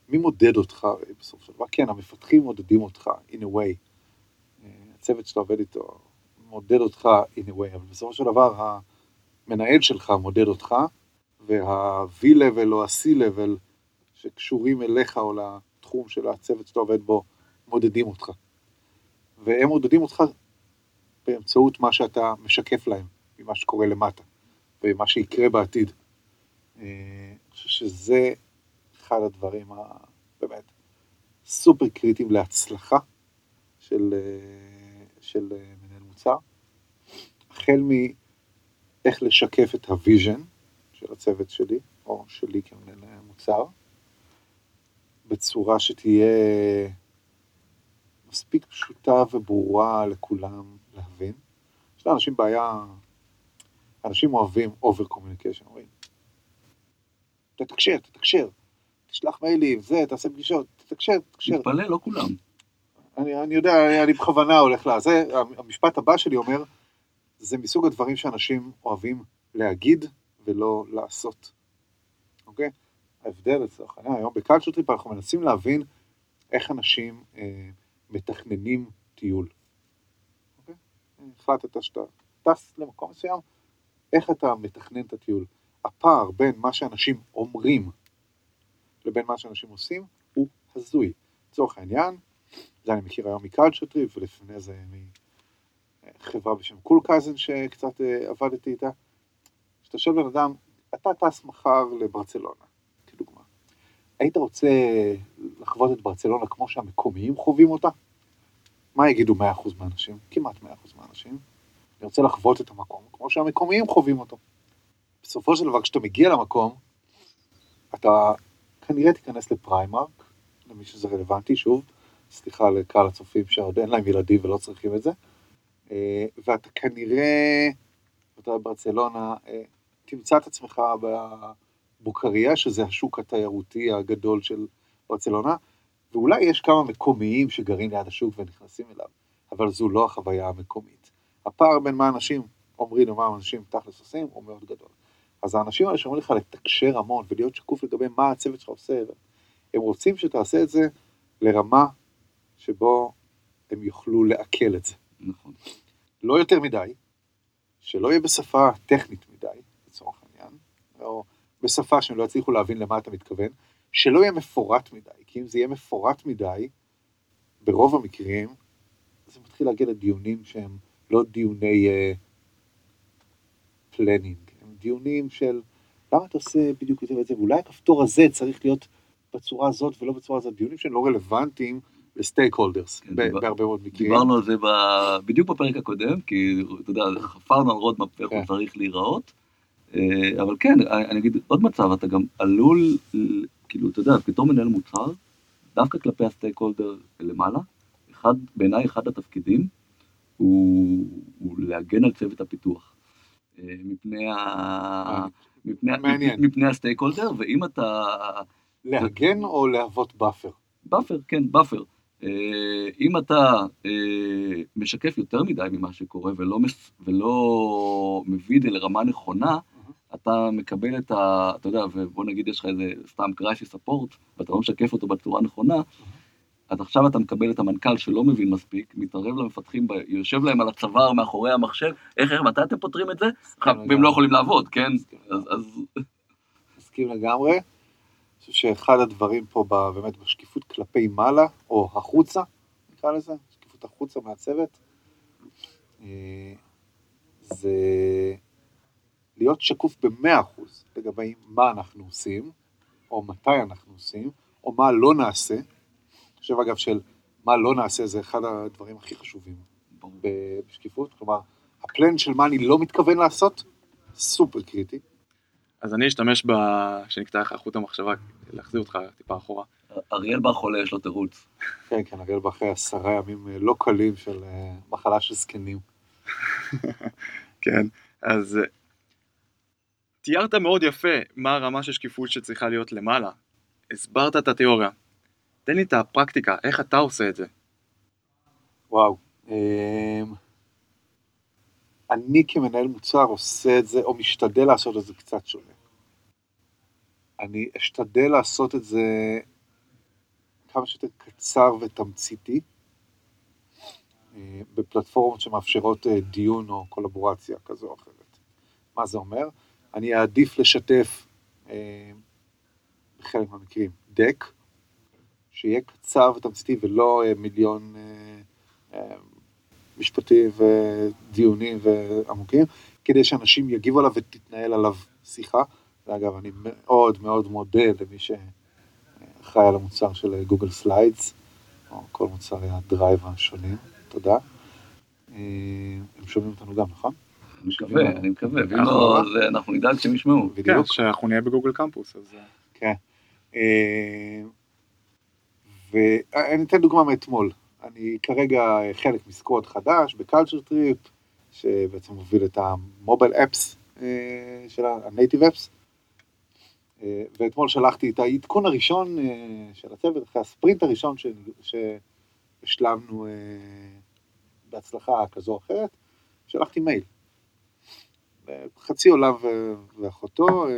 מי מודד אותך בסופו של דבר? כן, המפתחים מודדים אותך, in a way. אה, הצוות שאתה עובד איתו מודד אותך in a way, אבל בסופו של דבר המנהל שלך מודד אותך, וה-V-Level או ה-C-Level שקשורים אליך או לתחום של הצוות שאתה עובד בו, מודדים אותך. והם מודדים אותך באמצעות מה שאתה משקף להם, ממה שקורה למטה, ומה שיקרה בעתיד. אה, אני חושב שזה אחד הדברים הבאמת סופר קריטיים להצלחה של, אה, של אה, מנהל מוצר. החל מאיך לשקף את ה vision של הצוות שלי, או שלי כמנהל מוצר, בצורה שתהיה מספיק פשוטה וברורה לכולם להבין. יש לאנשים בעיה, אנשים אוהבים over communication, אומרים, תתקשר, תתקשר, תשלח מיילים, זה, תעשה פגישות, תתקשר, תתקשר. מתפלא, לא כולם. אני, אני יודע, אני, אני בכוונה הולך לזה, המשפט הבא שלי אומר, זה מסוג הדברים שאנשים אוהבים להגיד ולא לעשות, אוקיי? ההבדל לצורך העניין, היום ב Culture Trip אנחנו מנסים להבין איך אנשים אה, מתכננים טיול. אוקיי? החלטת שאתה טס למקום מסוים, איך אתה מתכנן את הטיול. הפער בין מה שאנשים אומרים לבין מה שאנשים עושים הוא הזוי. לצורך העניין, זה אני מכיר היום מ Culture Trip ולפני זה מחברה בשם קול קייזן שקצת אה, עבדתי איתה. כשאתה יושב בן אדם, אתה טס מחר לברצלונה. היית רוצה לחוות את ברצלונה כמו שהמקומיים חווים אותה? מה יגידו 100% מהאנשים? כמעט 100% מהאנשים. אני רוצה לחוות את המקום כמו שהמקומיים חווים אותו. בסופו של דבר, כשאתה מגיע למקום, אתה כנראה תיכנס לפריימרק, למי שזה רלוונטי, שוב, סליחה לקהל הצופים שעוד אין להם ילדים ולא צריכים את זה, אה, ואתה כנראה, אתה בברצלונה, אה, תמצא את עצמך בבוקריה, שזה השוק התיירותי הגדול של ברצלונה, ואולי יש כמה מקומיים שגרים ליד השוק ונכנסים אליו, אבל זו לא החוויה המקומית. הפער בין מה אנשים אומרים ומה אנשים תכלס עושים הוא מאוד גדול. אז האנשים האלה שאומרים לך לתקשר המון ולהיות שקוף לגבי מה הצוות שלך עושה, הם רוצים שתעשה את זה לרמה שבו הם יוכלו לעכל את זה. נכון. לא יותר מדי, שלא יהיה בשפה טכנית מדי, לצורך העניין, או בשפה שהם לא יצליחו להבין למה אתה מתכוון, שלא יהיה מפורט מדי, כי אם זה יהיה מפורט מדי, ברוב המקרים, זה מתחיל להגיע לדיונים שהם לא דיוני planning, אה, הם דיונים של למה אתה עושה בדיוק את זה ואת זה, ואולי הכפתור הזה צריך להיות בצורה הזאת ולא בצורה הזאת, דיונים שהם לא רלוונטיים ל stake holders, כן, ב- דיבר- בהרבה מאוד מקרים. דיברנו על זה ב... בדיוק בפרק הקודם, כי אתה יודע, חפרנו על roadmap ואיך הוא כן. צריך להיראות. אה, אבל כן, אני אגיד עוד מצב, אתה גם עלול, כאילו, אתה יודע, בתור מנהל מוצר, דווקא כלפי ה stakeholder למעלה, אחד, בעיניי אחד התפקידים הוא, הוא להגן על צוות הפיתוח. אה, מפני ה... מפני. מפני ה stakeholder, ואם אתה... להגן או להוות buffer? buffer, כן, buffer. אה, אם אתה אה, משקף יותר מדי ממה שקורה ולא, מס, ולא מביא את זה לרמה נכונה, אתה מקבל את ה... אתה יודע, ובוא נגיד יש לך איזה סתם קרייסיס ספורט, ואתה לא משקף אותו בצורה נכונה, אז עכשיו אתה מקבל את המנכ"ל שלא מבין מספיק, מתערב למפתחים, ב... יושב להם על הצוואר מאחורי המחשב, איך, איך, מתי אתם פותרים את זה? והם לא יכולים לעבוד, כן? אז... [LAUGHS] מסכים לגמרי. אני חושב שאחד הדברים פה באמת בשקיפות כלפי מעלה, או החוצה, נקרא לזה, שקיפות החוצה מהצוות, אה, זה להיות שקוף במאה אחוז לגבי מה אנחנו עושים, או מתי אנחנו עושים, או מה לא נעשה. אני חושב אגב של מה לא נעשה זה אחד הדברים הכי חשובים בשקיפות, כלומר, הפלן של מה אני לא מתכוון לעשות, סופר קריטי. אז אני אשתמש ב... שנקטע לך חוט המחשבה, להחזיר אותך טיפה אחורה. אריאל בר חולה, יש לו תירוץ. כן, כן, אריאל אחרי עשרה ימים אה, לא קלים של אה, מחלה של זקנים. [LAUGHS] כן, אז תיארת מאוד יפה מה הרמה של שקיפות שצריכה להיות למעלה. הסברת את התיאוריה. תן לי את הפרקטיקה, איך אתה עושה את זה. וואו. אמ, אני כמנהל מוצר עושה את זה, או משתדל לעשות את זה קצת שונה. אני אשתדל לעשות את זה כמה שיותר קצר ותמציתי, אה, בפלטפורמות שמאפשרות אה, דיון או קולבורציה כזו או אחרת. מה זה אומר? אני אעדיף לשתף אה, בחלק מהמקרים דק, שיהיה קצר ותמציתי ולא אה, מיליון אה, משפטים ודיונים ועמוקים, כדי שאנשים יגיבו עליו ותתנהל עליו שיחה. ואגב, אני מאוד מאוד מודה למי שאחראי על המוצר של Google Slides, או כל מוצרי ה Drive השונים, תודה. הם שומעים אותנו גם, נכון? אני מקווה, אני מקווה, ואם לא, אז אה, אנחנו נדאג שהם ישמעו. כן, בדיוק. שאנחנו נהיה ב Google Campus, אז... אה, כן. אה, ואני אתן דוגמה מאתמול. אני כרגע חלק מ squad חדש ב Culture Trip, שבעצם מוביל את המובייל אפס של ה-native אפס. ואתמול שלחתי את העדכון הראשון של הצוות, אחרי הספרינט הראשון ש- שהשלמנו בהצלחה כזו או אחרת, שלחתי מייל. חצי עולם ו- ואחותו אה,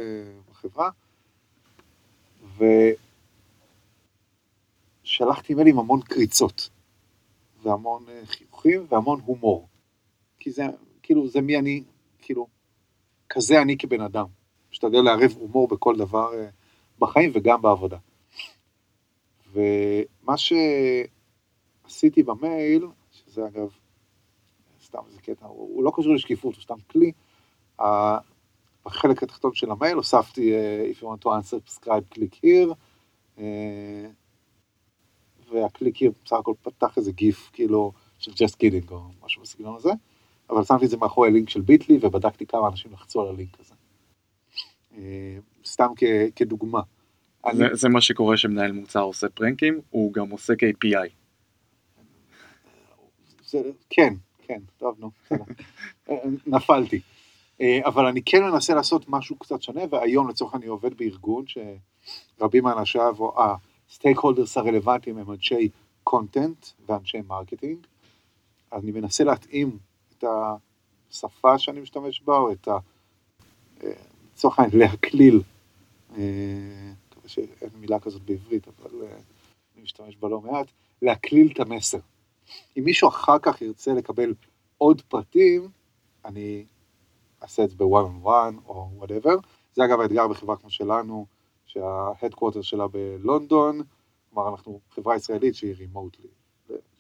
בחברה, ושלחתי מייל עם המון קריצות, והמון אה, חיוכים והמון הומור. כי זה, כאילו, זה מי אני, כאילו, כזה אני כבן אדם. משתדל לערב הומור בכל דבר אה, בחיים וגם בעבודה. ומה שעשיתי במייל, שזה אגב, סתם איזה קטע, הוא, לא קשור לשקיפות, הוא סתם כלי, בחלק התחתון של המייל הוספתי אה, If you want to answer, subscribe, click here, אה, והקליק here בסך הכל פתח איזה גיף כאילו של just kidding או משהו בסגנון הזה, אבל שמתי את זה מאחורי לינק של ביטלי ובדקתי כמה אנשים לחצו על הלינק הזה. אה, סתם כ- כדוגמה. אני- זה, זה מה שקורה שמנהל מוצר עושה פרנקים, הוא גם עושה KPI. זה, כן, כן, טוב, נו, נפלתי. אה, אבל אני כן מנסה לעשות משהו קצת שונה, והיום לצורך אני עובד בארגון שרבים מאנשיו, או ה stakeholders הרלוונטיים הם אנשי content ואנשי marketing. אז אני מנסה להתאים את השפה שאני משתמש בה, או את ה... אה, לצורך העניין להקליל, אה, מקווה שאין מילה כזאת בעברית, אבל אני משתמש בה לא מעט, להקליל את המסר. אם מישהו אחר כך ירצה לקבל עוד פרטים, אני זה בוואן און וואן או whatever. זה אגב האתגר בחברה כמו שלנו, שה headquarter שלה בלונדון, כלומר אנחנו חברה ישראלית שהיא remotely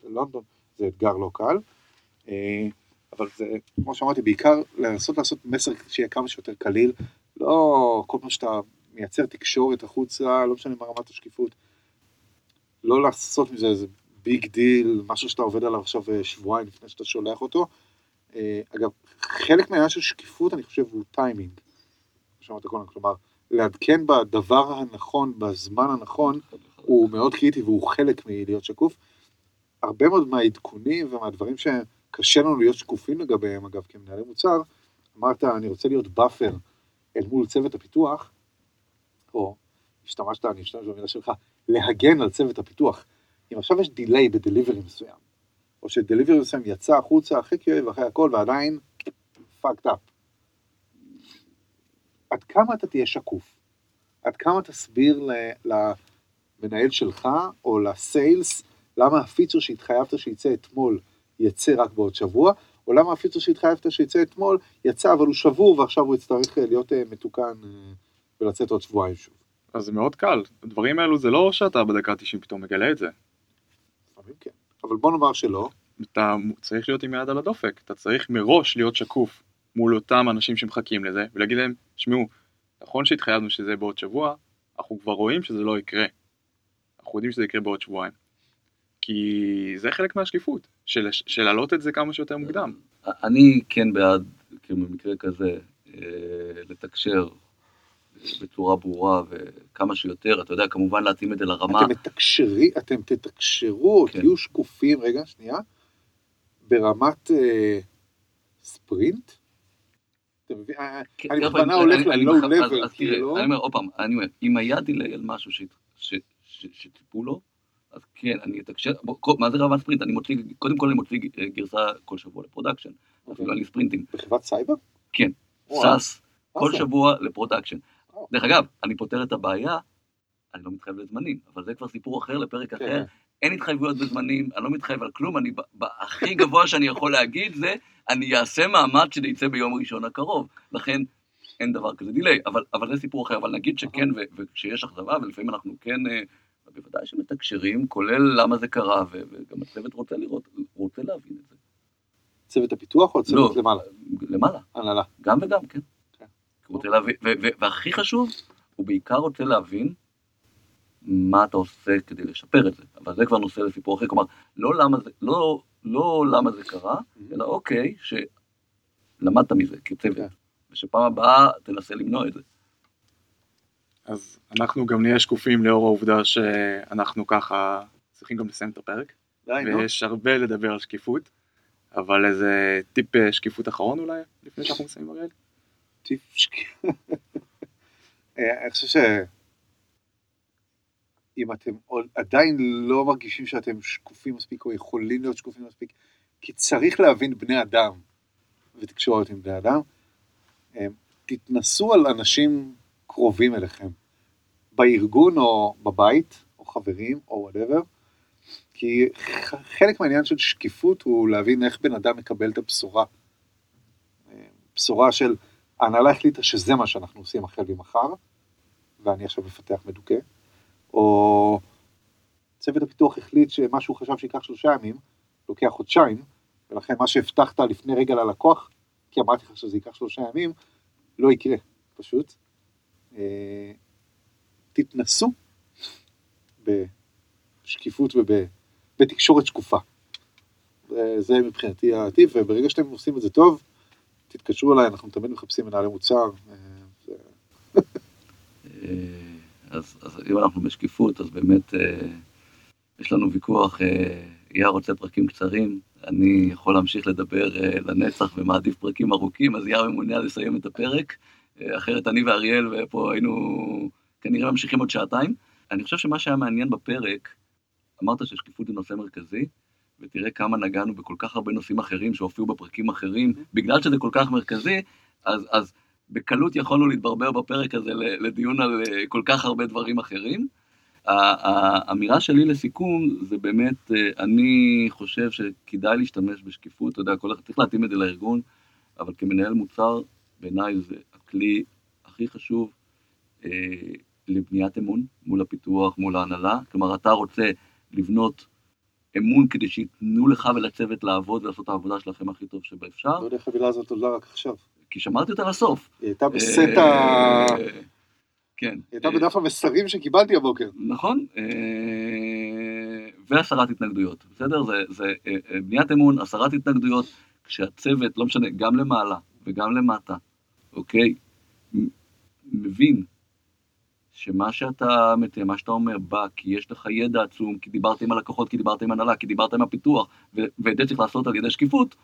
ללונדון, זה אתגר לא קל. אה, אבל זה, כמו שאמרתי, בעיקר לנסות לעשות מסר שיהיה כמה שיותר קליל, לא כל פעם שאתה מייצר תקשורת החוצה, לא משנה מה רמת השקיפות, לא לעשות מזה איזה big deal, משהו שאתה עובד עליו עכשיו אה, שבועיים לפני שאתה שולח אותו. אה, אגב, חלק מהעניין של שקיפות, אני חושב, הוא טיימינג. שאמרת קודם, כלומר, לעדכן בדבר הנכון, בזמן הנכון, הוא מאוד קריטי והוא חלק מלהיות שקוף. הרבה מאוד מהעדכונים ומהדברים שקשה לנו להיות שקופים לגביהם, אגב, כמנהלי מוצר, אמרת, אני רוצה להיות buffer אל מול צוות הפיתוח, או השתמשת, אני אשתמש במילה שלך, להגן על צוות הפיתוח. אם עכשיו יש דיליי בדליברי מסוים, או שדליברי מסוים יצא החוצה אחרי QA ואחרי הכל ועדיין fucked up. עד כמה אתה תהיה שקוף? עד כמה תסביר למנהל שלך או לסיילס למה הפיצ'ר שהתחייבת שיצא אתמול יצא רק בעוד שבוע, או למה הפיצ'ר שהתחייבת שיצא אתמול יצא אבל הוא שבור ועכשיו הוא יצטרך אה, להיות אה, מתוקן אה, ולצאת עוד שבועיים שוב. אז זה מאוד קל. הדברים האלו זה לא שאתה בדקה ה-90 פתאום מגלה את זה. לפעמים כן. אבל בוא נאמר שלא. אתה צריך להיות עם יד על הדופק, אתה צריך מראש להיות שקוף מול אותם אנשים שמחכים לזה, ולהגיד להם, שמעו, נכון שהתחייבנו שזה בעוד שבוע, אנחנו כבר רואים שזה לא יקרה. אנחנו יודעים שזה יקרה בעוד שבועיים. כי זה חלק מהשקיפות, של, של להעלות את זה כמה שיותר מוקדם. אני כן בעד, כאילו במקרה כזה, אה, לתקשר בצורה ברורה וכמה שיותר, אתה יודע, כמובן להתאים את זה לרמה. אתם מתקשרים, אתם תתקשרו, כן. תהיו שקופים, רגע, שנייה, ברמת אה, ספרינט? מבין? אה, כן, אני ככה, בכוונה הולך אז תראה, כאילו. אני אומר עוד פעם, אני אומר, אם היה דיליי על משהו שציפו לו, אז כן, אני אתקשר, מה זה רמת ספרינט? אני מוציא, קודם כל אני מוציא אה, גרסה כל שבוע ל production, אפילו על ספרינטים, בחברת סייבר? כן, SaaS, כל זה? שבוע ל production. דרך אגב, אני פותר את הבעיה, אני לא מתחייב לזמנים, אבל זה כבר סיפור אחר לפרק אחר, כן. אין התחייבויות בזמנים, אני לא מתחייב על כלום, אני הכי גבוה שאני יכול להגיד זה, אני אעשה מאמץ שזה יצא ביום ראשון הקרוב. לכן, אין דבר כזה delay, אבל, אבל זה סיפור אחר, אבל נגיד שכן, וכשיש אכזבה, ולפעמים אנחנו כן, אה, בוודאי שמתקשרים, כולל למה זה קרה, וגם הצוות רוצה לראות, רוצה להבין את זה. צוות הפיתוח או צוות לא. למעלה? למעלה, הנהלה. גם וגם, כן. הוא רוצה להבין, והכי חשוב, הוא בעיקר רוצה להבין מה אתה עושה כדי לשפר את זה. אבל זה כבר נושא לסיפור אחר, כלומר, לא למה זה, לא, לא למה זה קרה, אלא אוקיי, שלמדת מזה כצוות, כן. ושפעם הבאה תנסה למנוע את זה. אז אנחנו גם נהיה שקופים לאור העובדה שאנחנו ככה צריכים גם לסיים את הפרק, די, נו. ויש הרבה לדבר על שקיפות, אבל איזה טיפ אה, שקיפות אחרון אולי, לפני שאנחנו מסיימים אריאל? טיפ שק- [LAUGHS] אה, אני חושב ש... אם אתם עדיין לא מרגישים שאתם שקופים מספיק או יכולים להיות שקופים מספיק, כי צריך להבין בני אדם ותקשורת עם בני אדם, אה, תתנסו על אנשים קרובים אליכם, בארגון או בבית, או חברים, או וואטאבר, כי חלק מהעניין של שקיפות הוא להבין איך בן אדם מקבל את הבשורה. אה, בשורה של ההנהלה החליטה שזה מה שאנחנו עושים החל ממחר, ואני עכשיו מפתח מדוכא, או צוות הפיתוח החליט שמה שהוא חשב שייקח שלושה ימים, לוקח חודשיים, ולכן מה שהבטחת לפני רגע ללקוח, כי אמרתי לך שזה ייקח שלושה ימים, לא יקרה, פשוט. אה, תתנסו בשקיפות ובתקשורת שקופה. זה- מבחינתי הטיפ, וברגע שאתם עושים את זה טוב, תתקשרו אליי, אנחנו תמיד מחפשים מנהלי מוצר. אה, אה, אז, אם אנחנו בשקיפות, אז באמת אה, יש לנו ויכוח, אייר רוצה פרקים קצרים, אני יכול להמשיך לדבר לנצח ומעדיף פרקים ארוכים, אז אייר ממונה לסיים את הפרק, אחרת אני ואריאל ופה היינו כנראה ממשיכים עוד שעתיים. אני חושב שמה שהיה מעניין בפרק, אמרת ששקיפות זה נושא מרכזי, ותראה כמה נגענו בכל כך הרבה נושאים אחרים שהופיעו בפרקים אחרים, בגלל שזה כל כך מרכזי, אז, אז בקלות יכולנו להתברבר בפרק הזה לדיון על אה, כל כך הרבה דברים אחרים. האמירה שלי לסיכום זה באמת, אה, אני חושב שכדאי להשתמש בשקיפות, אתה יודע, כל אחד צריך להתאים את זה לארגון, אבל כמנהל מוצר, בעיניי זה הכלי הכי חשוב אה, לבניית אמון מול הפיתוח, מול ההנהלה. כלומר, אתה רוצה לבנות אמון כדי שייתנו לך ולצוות לעבוד ולעשות את העבודה שלכם הכי טוב שבאפשר, לא יודע איך החבילה הזאת עולה רק עכשיו. כי שמרתי אותה לסוף. היא הייתה בסט ה... אה, כן. היא הייתה אה, בדף המסרים שקיבלתי הבוקר. נכון, אה, והסרת התנגדויות, בסדר? זה, אה, אה, בניית אמון, הסרת התנגדויות, כשהצוות, לא משנה, גם למעלה וגם למטה, אוקיי? מבין שמה שאתה מתאר, מה שאתה אומר, בא כי יש לך ידע עצום, כי דיברת עם הלקוחות, כי דיברת עם הנהלה, כי דיברת עם הפיתוח, ואת זה צריך לעשות על ידי שקיפות,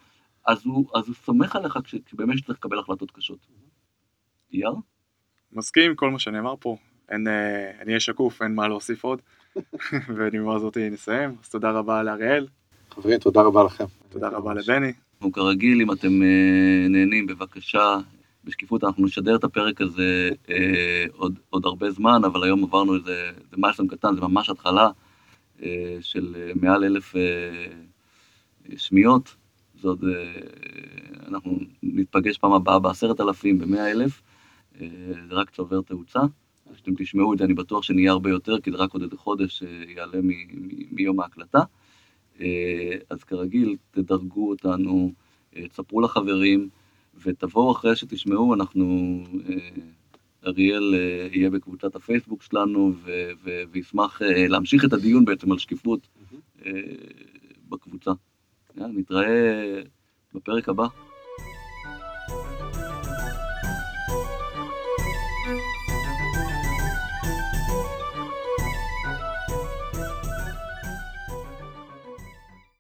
אז הוא, אז הוא סומך עליך כש- כשבאמת צריך לקבל החלטות קשות. אייר? מסכים עם כל מה שנאמר פה, אין, אה, אני אהיה שקוף, אין מה להוסיף עוד. [LAUGHS] ובנימה הזאת נסיים. אז תודה רבה לאריאל, חברים, תודה רבה לכם. תודה רבה לבני. אנחנו כרגיל, אם אתם אה, נהנים, בבקשה, בשקיפות אנחנו נשדר את הפרק הזה אה, עוד, עוד הרבה זמן, אבל היום עברנו איזה, איזה משהו קטן, זה ממש התחלה אה, של אה, מעל אלף שמיעות. זה עוד, אנחנו ניפגש פעם הבאה בעשרת אלפים, במאה אלף, זה רק צובר תאוצה. כשאתם תשמעו את זה, אני בטוח שנהיה הרבה יותר, כי זה רק עוד איזה חודש יעלה מיום ההקלטה. אז כרגיל, תדרגו אותנו, תספרו לחברים, ותבואו אחרי שתשמעו, אנחנו, אה, אריאל אה, יהיה בקבוצת הפייסבוק שלנו, וישמח אה, להמשיך את הדיון בעצם על שקיפות בקבוצה. נתראה בפרק הבא.